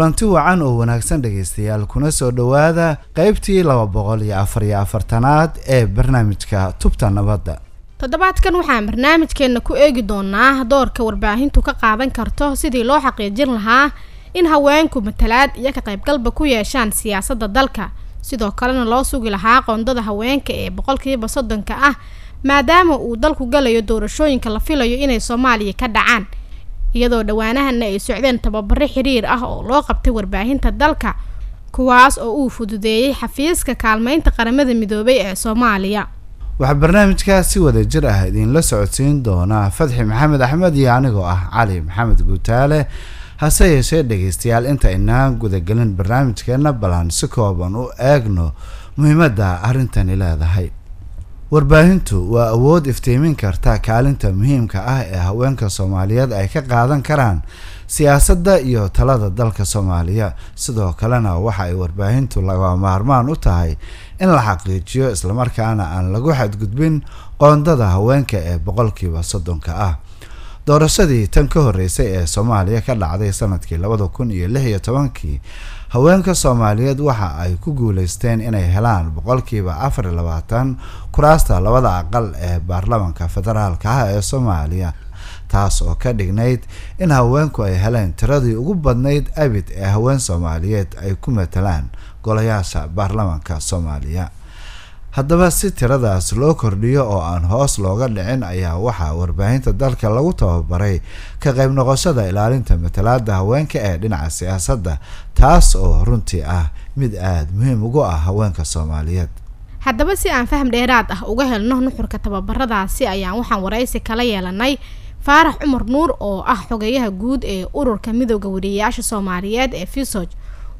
kulanti wacan oo wanaagsan dhegaystayaal kuna soo dhowaada qeybtii laba boqol iyo afar iyo afartanaad ee barnaamijka tubta nabadda. Toddobaadkan waxaan barnaamijkeenna ku eegi doonaa doorka warbaahintu ka qaadan karto sidii loo xaqiijin lahaa in haweenku matalaad iyo ka qaybgalba ku yeeshaan siyaasadda dalka. Sidoo kalena loo sugi lahaa qoondada haweenka ee boqolkiiba soddonka ah maadaama uu dalku galayo doorashooyinka la filayo inay soomaaliya ka dhacaan iyadoo dhowaanahana ay socdeen tababaro xiriir ah oo loo qabtay warbaahinta dalka kuwaas oo uu fududeeyey xafiiska kaalmeynta qaramada midoobay ee soomaaliya. Waxaa barnaamijkaas si wada jir ah idinla socodsiin doonaa fadxi maxamed axmed iyo anigoo ah cali maxamed guutaale. Hase yeeshee dhegaystayaal inta inaan gudagelin barnaamijkeena balan si kooban u eegno muhiimadda arrintani leedahay warbaahintu waa awood iftiimin karta kaalinta muhiimka ah ee haweenka soomaaliyeed ay ka qaadan karaan siyaasadda iyo talada dalka soomaaliya. Sidoo kalena waxa ay warbaahintu laga maarmaan u tahay in la xaqiijiyo islamarkaana aan lagu xadgudbin qoondada haweenka ee boqolkiiba soddonka ah doorashadii tan ka horeysay ee soomaaliya ka dhacday sannadkii labada kun iyo lix iyo tobankii haweenka soomaaliyeed waxa ay ku guuleysteen inay helaan boqolkiiba afar iyo labaatan kuraasta labada aqal ee baarlamanka federaalka ah ee soomaaliya taas oo ka dhignayd in haweenku ay heleen tiradii ugu badnayd abid ee haween soomaaliyeed ay ku matalaan golayaasha baarlamanka soomaaliya haddaba si tiradaas loo kordhiyo oo aan hoos looga dhicin ayaa waxaa warbaahinta dalka lagu tababaray ka qayb noqoshada ilaalinta matalaada haweenka ee dhinaca siyaasadda taas oo runtii ah mid aada muhiim ugu ah haweenka soomaaliyeed. Haddaba si aan faham dheeraad ah uga helno nuxurka tababaradaasi ayaan waxaan waraysi kala yeelanay faarax cumar nuur oo ah xogeyaha guud ee ururka midooda wariyeyaasha soomaaliyeed ee fisoj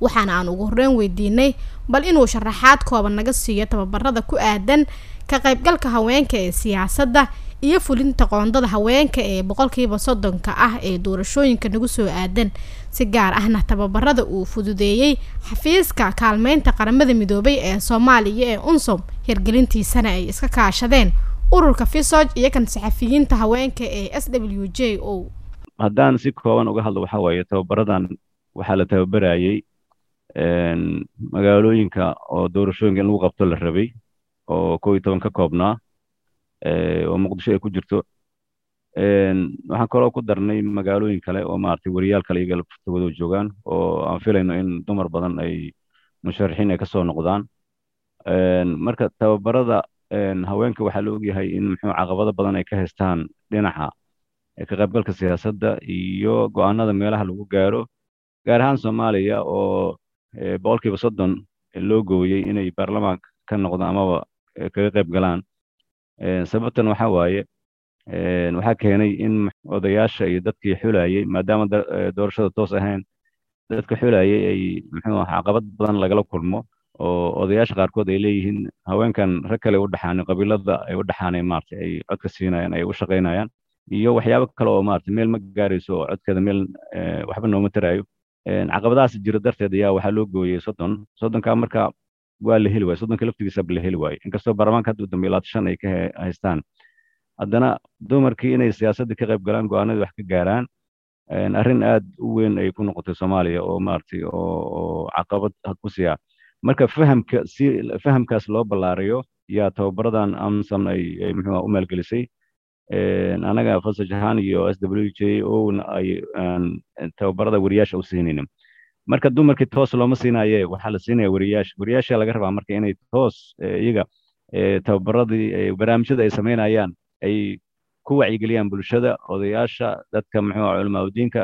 waxaana aan ugu horreyn weydiinay bal inuu sharaxaad kooban naga siiyo tababarada ku aadan ka qaybgalka haweenka ee siyaasadda iyo fulinta qoondada haweenka ee boqolkiiba soddonka ah ee doorashooyinka nagu soo aadan si gaar ahna tababarada uu fududeeyey xafiiska kaalmeynta qaramada midoobay ee soomaaliya ee unsom hirgelintiisana ay iska kaashadeen ururka fisoj iyo kan saxafiyiinta haweenka ee s w j o. Haddaan si kooban uga hadlo waxaa waaye tababaradan waxaa la tababarayay magaalooyinka oo doorashooyinka in lagu qabto la rabay oo kow iyo toban ka koobnaa oo muqdisho ay ku jirto. Waxaan kaloo ku darnay magaalooyin kale oo maaragtay wariyaal kale iyaga laftigooda joogaan oo aan filayno in dumar badan ay musharaxiin ay ka soo noqdaan. Marka tababarada haweenka waxaa la ogyahay in muxuu caqabado badan ay ka haystaan dhinaca ka qaybgalka siyaasadda iyo go'aanada meelaha lagu gaaro gaar ahaan soomaaliya oo boqolkiiba soddon loo gooyey inay baarlamaanka ka noqdaan amaba kaga qayb galaan. Sababtan waxaa waaye waxaa keenay in odayaasha iyo dadkii xulayey maadaama doorashada toos ahayn dadka xulayey ay muxuu aha caqabad badan lagala kulmo oo odayaasha qaarkood ay leeyihiin haweenkan rag kale u dhaxaanay qabiilada ay u dhaxaanay maaragtay ay codka siinayaan ay u shaqaynayaan iyo waxyaabo kale oo maaragtay meel ma gaarayso oo codkeeda meel waxba nooma taraayo caqabadahaas jira darteed ayaa waxaa loo gooyey soddon. Soddonka marka waa la heli waaye soddonka laftigiisaba la heli waaye inkastoo baarlamaanka hadda dambe labaatan shan ay ka haystaan. Haddana dumarkii inay siyaasadda ka qayb galaan go'aanadii wax ka gaaraan. Arrin aad u weyn ay ku noqotay soomaaliya oo maaragtay oo caqabad ku siya marka fahamka si fahamkaas loo ballaariyo yaa tababaradan amsom ay muxuu u maalgelisay anaga fasaj ahaan iyo s w j o ay tababarada wariyaasha u siinaynin marka dumarkii toos looma siinaye waxaa la siinaya wariyaasha. Wariyaasha laga rabaa marka inay toos iyaga tababaradii barnaamijyada ay samaynayaan ay ku wacyigeliyaan bulshada odayaasha dadka muxuu aha culamaa udiinka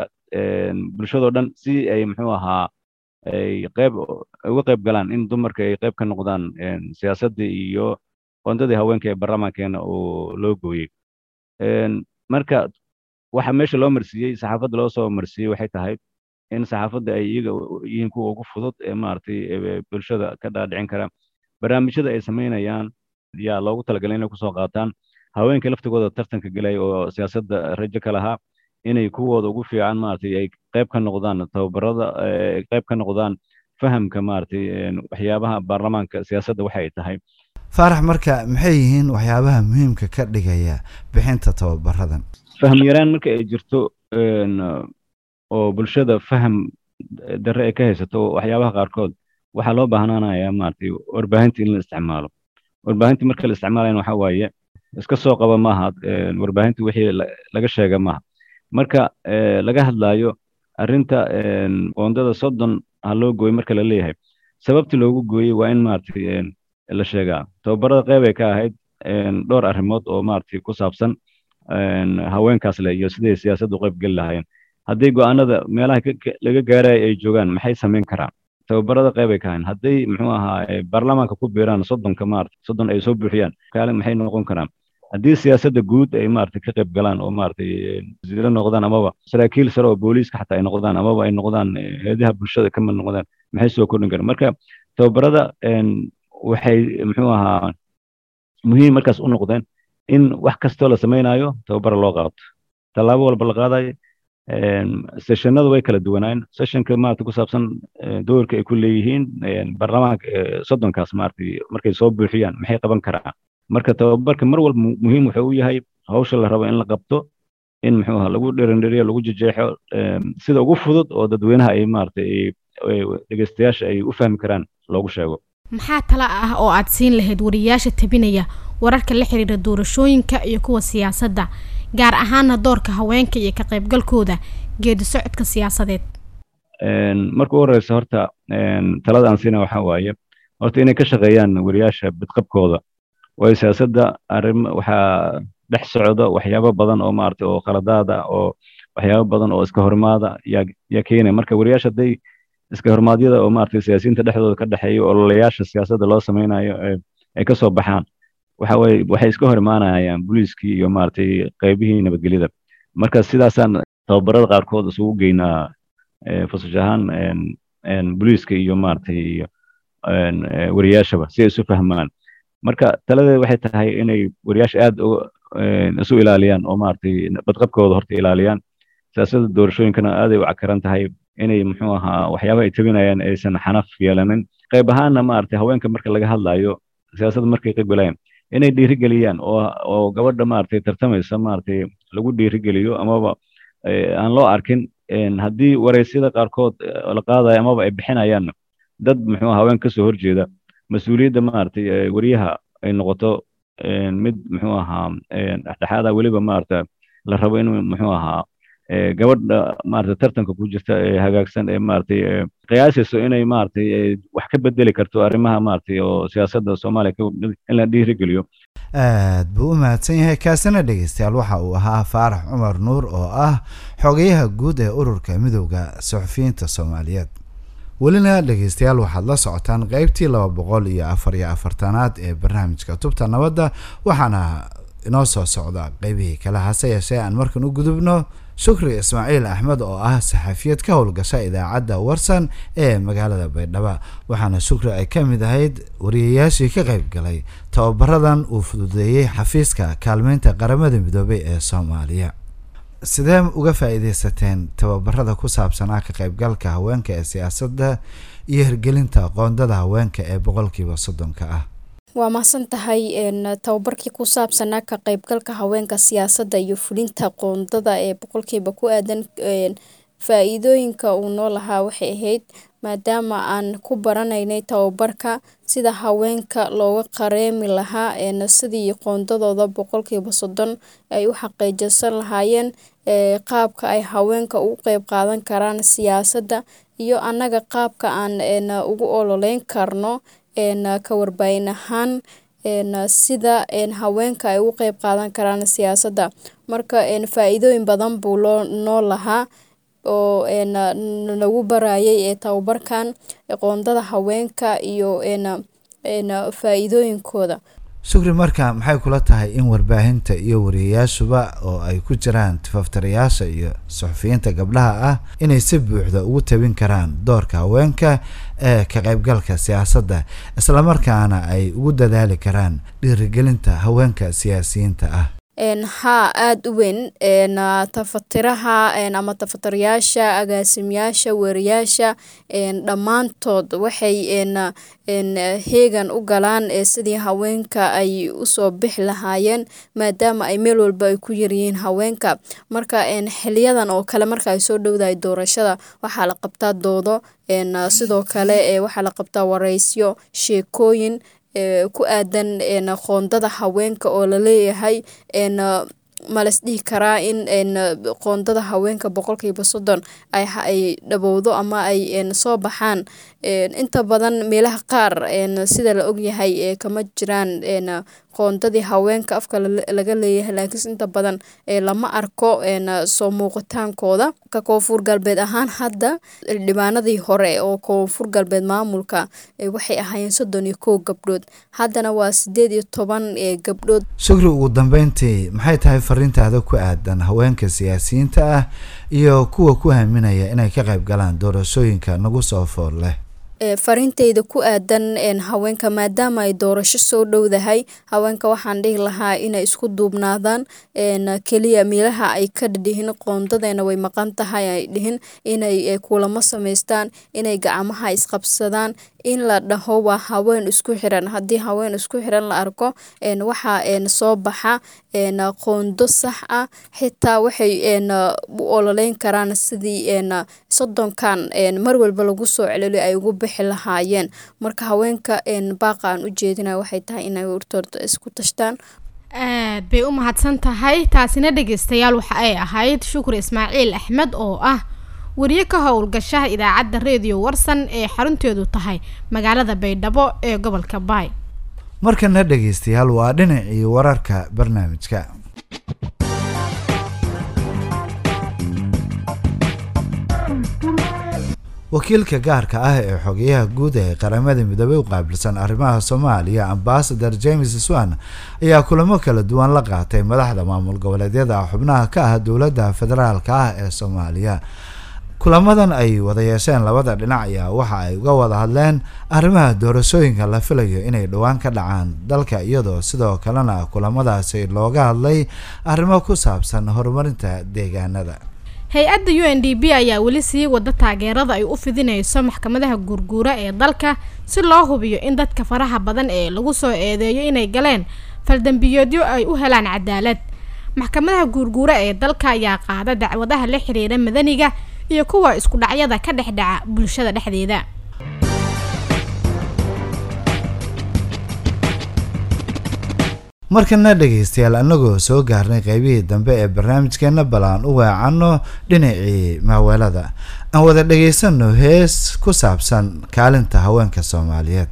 bulshadoo dhan si ay muxuu ahaa ay qayb uga qayb galaan in dumarka ay qayb ka noqdaan siyaasaddii iyo qoondadii haweenka ee baarlamaankeena oo loo gooyey marka waxa meesha loo marsiiyey saxaafadda loo soo marsiiyey waxay tahay in saxaafadda ay iyaga yihiin kuwa ugu fudud ee maaragtay bulshada ka dhaadhicin kara. Barnaamijyada ay samaynayaan yaa loogu talagalay inay ku soo qaataan. Haweenka laftigooda tartanka gelaya oo siyaasadda rajo ka lahaa inay kuwooda ugu fiican maaragtay ay qayb ka noqdaan tababarada qayb ka noqdaan fahamka maaragtay waxyaabaha baarlamaanka siyaasadda waxa ay tahay faarax marka maxay yihiin waxyaabaha muhiimka ka dhigaya bixinta tababaradan faham yaraan marka ay jirto oo bulshada faham darre ay ka haysato waxyaabaha qaarkood waxaa loo baahnaanayaa maaragtay warbaahinta in la isticmaalo. Warbaahinta marka la isticmaalayan waxaa waaye iska soo qaba maaha warbaahinta wixii laga sheega maaha. Marka laga hadlaayo arrinta qoondada soddon ha loo gooyo marka la leeyahay. Sababta loogu gooyey waa in maaragtay la sheegaa. Tababarada qeyb ay ka ahayd dhowr arrimood oo maaragtay ku saabsan haweenkaas leh iyo siday siyaasaddu qayb geli lahaayeen. Haddii go'aanada meelaha laga gaaraya ay joogaan maxay samayn karaan? Tababarada qeyb ay ka ahayn hadday muxuu ahaa baarlamaanka ku biiraan soddonka maaragtay soddon ay soo buuxiyaan kaalin maxay noqon karaan? Haddii siyaasadda guud ay maaragtay ka qayb galaan oo maaragtay wasiiro noqdaan amaba saraakiil sare oo booliiska xataa ay noqdaan amaba ay noqdaan heedaha bulshada ka mid noqdaan maxay soo kordhin karaan? Marka tababarada waxay muxuu ahaa muhiim markaas u noqdeen in wax kastoo la samaynayo tababara loo qaato. Tallaabo walba la qaadayo sessionadu way kala duwanaayen sessionka maarata ku saabsan doorka ay ku leeyihiin baarlamaanka soddonkaas maaragtay markay soo buuxiyaan maxay qaban karaan? Marka tababarka mar walba muhiim wuxuu u yahay hawsha la rabo in la qabto in muxuu ahaa lagu dherindheriyo lagu jejeexo sida ugu fudud oo dadweynaha ay maaragtay dhegeystayaasha ay u fahmi karaan loogu sheego maxaa tala ah oo aad siin lahayd wariyaasha tabinaya wararka la xiriira doorashooyinka iyo kuwa siyaasadda gaar ahaana doorka haweenka iyo ka qaybgalkooda geedi socodka siyaasadeed? Marka u horeysa horta talada aan siina waxaa waaye horta inay ka shaqeeyaan wariyaasha bidqabkooda waayo siyaasadda arrim waxaa dhex socda waxyaabo badan oo maaragtay oo khaladaada oo waxyaabo badan oo iska hormaada yaa yaa keenaya marka wariyaasha hadday iska hormaadyada oo maaragtay siyaasiyiinta dhexdooda ka dhexeeya ololayaasha siyaasadda loo samaynayo ay ka soo baxaan. Waxa waxay iska hor imaanayaan booliiskii iyo maaragtay qaybihii nabadgelyada. Marka sidaasaan tababarada qaarkood isugu geynaa fasash ahaan booliiska iyo maaragtay iyo wariyaashaba si ay isu fahmaan. Marka taladeed waxay tahay inay wariyaasha aad isu ilaaliyaan oo maaragtay badqabkooda horta ilaaliyaan. Siyaasadda doorashooyinkana aaday u cakaran tahay inay muxuu ahaa waxyaabaha ay tabinayaan aysan xanaf yeelanin. Qayb ahaanna maaragtay haweenka marka laga hadlayo siyaasadda markay qaybgalayaan inay dhiirigeliyaan oo gabadha maaragtay tartamaysa maaragtay lagu dhiirigeliyo amaba aan loo arkin haddii wareysyada qaarkood la qaadayo amaba ay bixinayaanna dad muxuu haween ka soo horjeeda mas'uuliyadda maaragtay wariyaha ay noqoto mid muxuu ahaa dhexdhexaada weliba maaragta la rabo inuu muxuu ahaa gabadha maaragtay tartanka ku jirta ee hagaagsan ee maaragtay qiyaasayso inay maaragtay wax ka bedeli karto arrimaha maaragtay oo siyaasadda soomaaliya in la dhiirigeliyo aad buu u mahadsan yahay. Kaasina dhegeystayaal waxa uu ahaa faarax cumar nuur oo ah xogayaha guud ee ururka midowda suxufiyiinta soomaaliyeed. Welina dhegeystayaal waxaad la socotaan qeybtii laba boqol iyo afar iyo afartanaad ee barnaamijka tubta nabadda waxaana inoo soo socda qeybihii kale hase yeeshee aan markan u gudubno shukri ismaaciil axmed oo ah saxafiyad ka howlgasha idaacadda warsan ee magaalada baydhabo waxaana shukri ay ka mid ahayd wariyayaashii ka qayb galay tababaradan uu fududeeyey xafiiska kaalmeynta qaramada midoobay ee soomaaliya. Sidee uga faa-iideysateen tababarada ku saabsanaa ka qaybgalka haweenka ee siyaasadda iyo hirgelinta qoondada haweenka ee boqolkiiba soddonka ah waa mahadsan tahay tababarkii ku saabsanaa ka qaybgalka haweenka siyaasadda iyo fulinta qoondada ee boqolkiiba ku aadan faa-iidooyinka uu noo lahaa waxay ahayd maadaama aan ku baranaynay tababarka sida haweenka looga qareemi lahaa sidii qoondadooda boqolkiiba soddon ay u xaqiijisan lahaayeen qaabka ay haweenka ugu qeyb qaadan karaan siyaasadda iyo annaga qaabka aan ugu ololeyn karno ka warbaahin ahaan sida haweenka ay ugu qeyb qaadan karaan siyaasadda marka faa-iidooyin badan buu loo noo lahaa oo nagu ee tababarkan qoondada haweenka iyo faa-iidooyinkooda. Shukri marka maxay kula tahay in warbaahinta iyo wariyayaashuba oo ay ku jiraan tifaftirayaasha iyo suxufiyiinta gabdhaha ah inay si buuxda ugu tabin karaan doorka haweenka ee ka qaybgalka siyaasadda islamarkaana ay ugu dadaali karaan dhiirigelinta haweenka siyaasiyiinta ah haa aada u weyn tafatiraha ama tafatirayaasha agaasimayaasha weerayaasha dhammaantood waxay heegan u galaan sidii haweenka ay u soo bixi lahaayeen maadaama ay meel walba ay ku yaryihiin haweenka. Marka xiliyadan oo kale marka ay soo dhowdahay doorashada waxaa la qabtaa doodo sidoo kale waxaa la qabtaa wareysyo sheekooyin ku aadan qoondada haweenka oo la leeyahay malas dhihi karaa in qoondada haweenka boqolkiiba soddon ay dhabowdo ama ay soo baxaan. Inta badan meelaha qaar sida la ogyahay kama jiraan qoondadii haweenka afka laga leeyahay laakiinse inta badan lama arko soo muuqitaankooda ka koonfur galbeed ahaan hadda dhibaanadii hore oo koonfur galbeed maamulka waxay ahaayeen soddon iyo kow gabdhood. Haddana waa sideed iyo toban gabdhood. Shukri ugu dambeyntii maxay tahay fariintaada ku aadan haweenka siyaasiyiinta ah iyo kuwa ku haminaya inay ka qayb galaan doorashooyinka nagu soo fool leh. Fariinteyda ku aadan haweenka maadaama ay doorasho soo dhowdahay haweenka waxaan dhihi lahaa inay isku duubnaadaan keliya meelaha ay ka dhidhihin qoondadeena way maqan tahay ay dhihin inay kulamo samaystaan inay gacmaha isqabsadaan in la dhaho waa haween isku xiran. Haddii haween isku xiran la arko waxaa soo baxa qoondo sax ah xitaa waxay u ololeyn karaan sidii soddonkan mar walba lagu soo celeliyo ay ugu bixi lahaayeen. Marka haweenka baaqa aan u jeedina waxay tahay inay hortoorta isku tashtaan. Aad bay u mahadsan tahay taasina dhegeystayaal waxa ay ahayd. Shukri ismaaciil axmed oo ah wariye ka howlgashaha idaacadda reediyo warsan ee xarunteedu tahay magaalada baydhabo ee gobolka baay. Markana dhegeystayaal waa dhinacii wararka barnaamijka. Wakiilka gaarka ah ee xogeyaha guud ee qaramada midoobey u qaabilsan arrimaha soomaaliya ambasador james swan ayaa kulamo kala duwan la qaatay madaxda maamul goboleedyada xubnaha ka ah dowladda federaalka ah ee soomaaliya kulamadan ay wada yeesheen labada dhinac ayaa waxa ay uga wada hadleen arrimaha doorashooyinka la filayo inay dhowaan ka dhacaan dalka iyadoo sidoo kalena kulamadaasi looga hadlay arrimo ku saabsan horumarinta deegaanada. Hay'adda u n d b ayaa weli sii wada taageerada ay u fidineyso maxkamadaha guurguura ee dalka si loo hubiyo in dadka faraha badan ee lagu soo eedeeyo inay galeen faldambiyeedyo ay u helaan cadaalad. Maxkamadaha guurguura ee dalka ayaa qaada dacwadaha la xiriira madaniga iyo kuwa isku dhacyada ka dhex dhaca bulshada dhexdeeda. Markana dhegeystayaal anagoo soo gaarnay qeybihii dambe ee barnaamijkeena bal aan u weecanno dhinacii maaweelada. Aan wada dhegeysano hees ku saabsan kaalinta haweenka soomaaliyeed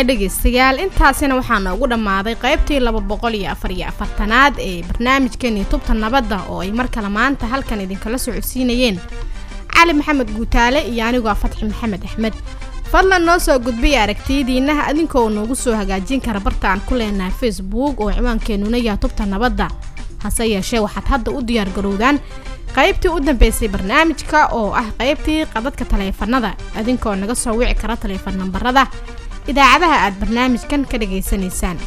tahay dhegaystayaal intaasina waxaa noogu dhammaaday qaybtii laba boqol iyo afar iyo afartanaad ee barnaamijkeeni tubta nabadda oo ay mar kale maanta halkan idinkala socodsiinayeen. Cali maxamed guutaale iyo anigoo fatxi maxamed axmed. Fadlan noo soo gudbiya aragtiyadiinnaha adinkoo noogu soo hagaajin kara barta aan ku leenahay facebook oo ciwaankeenuna yaha tubta nabadda. Hase yeeshee waxaad hadda u diyaargarowdaan qaybtii u dambeysay barnaamijka oo ah qaybtii qadadka taleefanada adinkoo naga soo wici kara taleefan nambarada idaacadaha aad barnaamijkan ka dhagaysanaysaan